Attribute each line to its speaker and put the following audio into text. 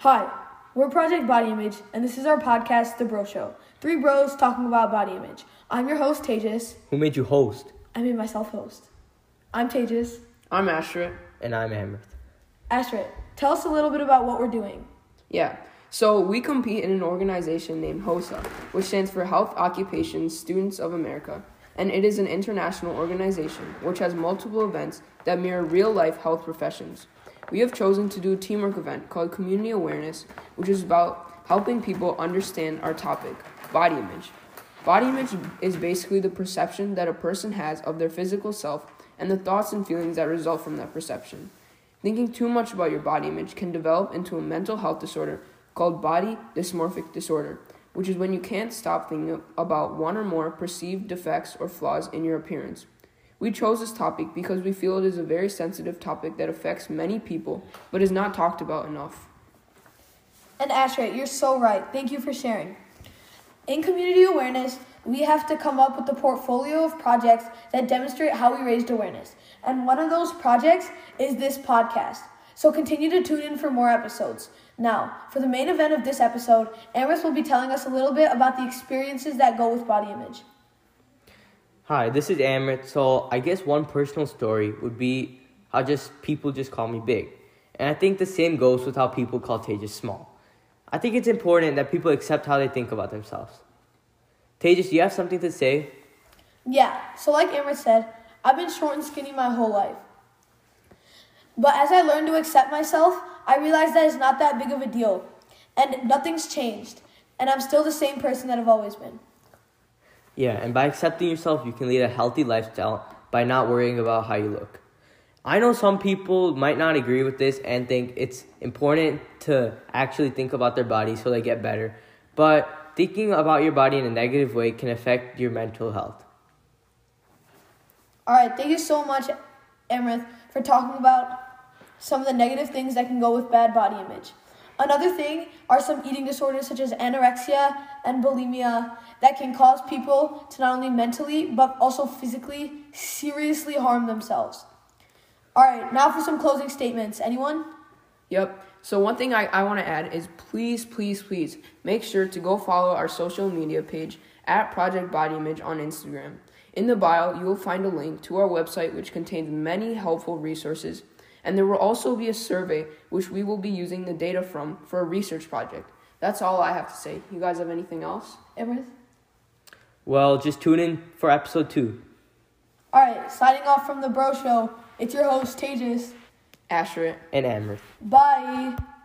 Speaker 1: Hi, we're Project Body Image, and this is our podcast, The Bro Show. Three bros talking about body image. I'm your host, Tejas.
Speaker 2: Who made you host?
Speaker 1: I made myself host. I'm Tejas.
Speaker 3: I'm Ashra.
Speaker 2: And I'm Amrith.
Speaker 1: Astrid, tell us a little bit about what we're doing.
Speaker 3: Yeah. So we compete in an organization named HOSA, which stands for Health Occupations Students of America. And it is an international organization which has multiple events that mirror real life health professions. We have chosen to do a teamwork event called Community Awareness, which is about helping people understand our topic body image. Body image is basically the perception that a person has of their physical self and the thoughts and feelings that result from that perception. Thinking too much about your body image can develop into a mental health disorder called body dysmorphic disorder, which is when you can't stop thinking about one or more perceived defects or flaws in your appearance. We chose this topic because we feel it is a very sensitive topic that affects many people but is not talked about enough.
Speaker 1: And Astrid, you're so right. Thank you for sharing. In community awareness, we have to come up with a portfolio of projects that demonstrate how we raised awareness. And one of those projects is this podcast. So continue to tune in for more episodes. Now, for the main event of this episode, Amrit will be telling us a little bit about the experiences that go with body image.
Speaker 2: Hi, this is Amrit. So I guess one personal story would be how just people just call me big. And I think the same goes with how people call Tejas small. I think it's important that people accept how they think about themselves. Tejas, do you have something to say?
Speaker 1: Yeah, so like Amrit said, I've been short and skinny my whole life. But as I learned to accept myself, I realized that it's not that big of a deal. And nothing's changed. And I'm still the same person that I've always been.
Speaker 2: Yeah, and by accepting yourself, you can lead a healthy lifestyle by not worrying about how you look. I know some people might not agree with this and think it's important to actually think about their body so they get better. But thinking about your body in a negative way can affect your mental health.
Speaker 1: All right, thank you so much, Emrith, for talking about some of the negative things that can go with bad body image. Another thing are some eating disorders such as anorexia and bulimia that can cause people to not only mentally but also physically seriously harm themselves. All right, now for some closing statements. Anyone?
Speaker 3: Yep. So, one thing I, I want to add is please, please, please make sure to go follow our social media page at Project Body Image on Instagram. In the bio, you will find a link to our website which contains many helpful resources and there will also be a survey which we will be using the data from for a research project. That's all I have to say. You guys have anything else?
Speaker 1: Emrith?
Speaker 2: Well, just tune in for episode two.
Speaker 1: All right, signing off from the Bro Show. It's your host, Tejas.
Speaker 3: Asher.
Speaker 2: And Amrit.
Speaker 1: Bye.